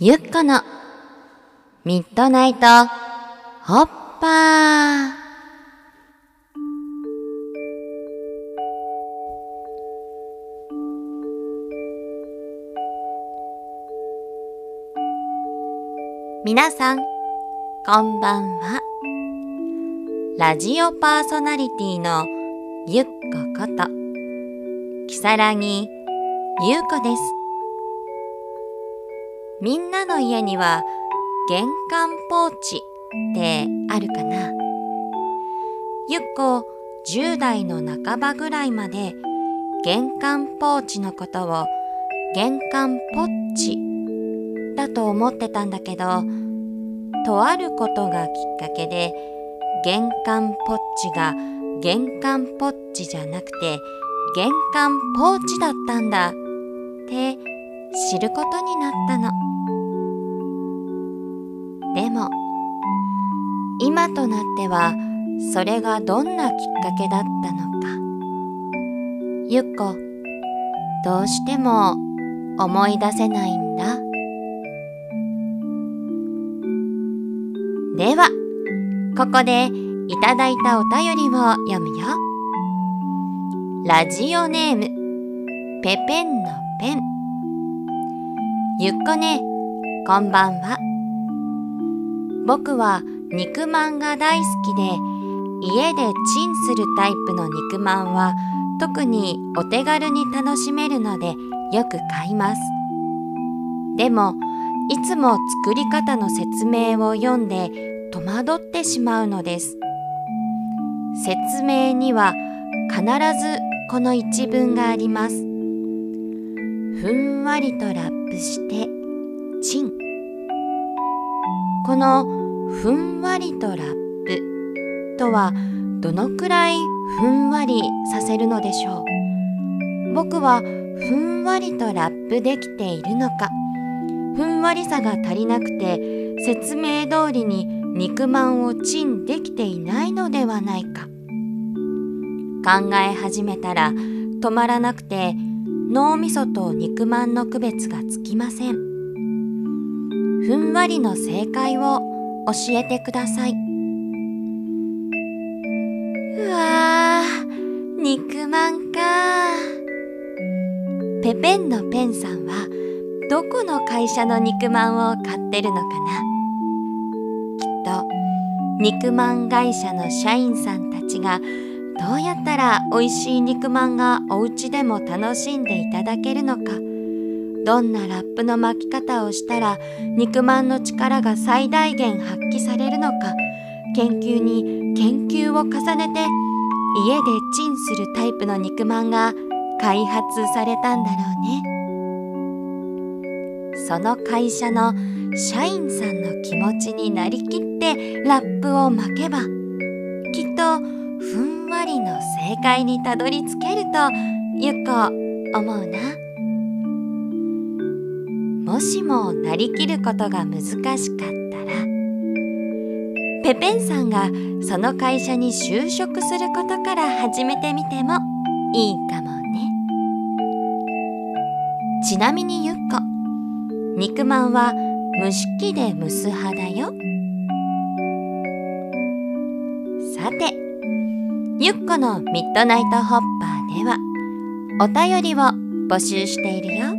ゆっこのミッドナイトホッパー。皆さんこんばんは。ラジオパーソナリティのゆっここときさらぎゆうこです。みんなの家には玄関ポーチってあるかな？ゆっこ10代の半ばぐらいまで玄関ポーチのことを玄関ポッチだと思ってたんだけどとあることがきっかけで玄関ポッチが玄関ポッチじゃなくて玄関ポーチだったんだって知ることになったの。でも今となってはそれがどんなきっかけだったのか。ゆっこどうしても思い出せないんだ。ではここでいただいたお便りを読むよ。ラジオネームペペンのペン。ゆっこねこんばんは。僕は肉まんが大好きで家でチンするタイプの肉まんは特にお手軽に楽しめるのでよく買います。でもいつも作り方の説明を読んで戸惑ってしまうのです。説明には必ずこの一文があります。ふんわりとラップしてチン。このふんわりとラップ。とはどのくらいふんわりさせるのでしょう。僕はふんわりとラップできているのか。ふんわりさが足りなくて説明通りに肉まんをチンできていないのではないか。考え始めたら止まらなくて脳みそと肉まんの区別がつきません。ふんわりの正解を教えてください。うわー肉まんか。ペペンのペンさんはどこの会社の肉まんを買ってるのかな？きっと肉まん会社の社員さんたちがどうやったら美味しい肉まんがお家でも楽しんでいただけるのかどんなラップの巻き方をしたら肉まんの力が最大限発揮されるのか研究に研究を重ねて家でチンするタイプの肉まんが開発されたんだろうね。その会社の社員さんの気持ちになりきってラップを巻けばきっとふんわりの正解にたどり着けるとゆっこ思うな。もしもなりきることが難しかったらペペンさんがその会社に就職することから始めてみてもいいかもね。ちなみにゆっこ肉まんは蒸し器で蒸す派だよ。さてゆっこのミッドナイトホッパーではお便りを募集しているよ。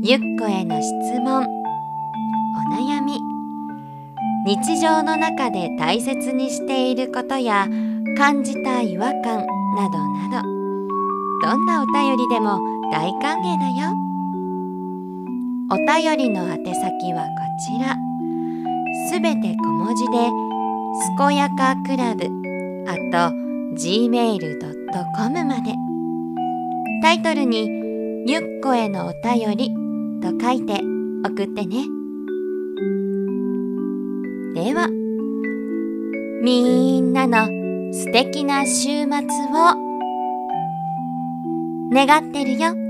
ゆっこへの質問。お悩み。日常の中で大切にしていることや感じた違和感などなど。どんなお便りでも大歓迎だよ。お便りの宛先はこちら。すべて小文字で「すこやかクラブ」あと gmail.com まで。タイトルに「ゆっこへのお便り」と書いて送ってねではみんなの素敵な週末を願ってるよ。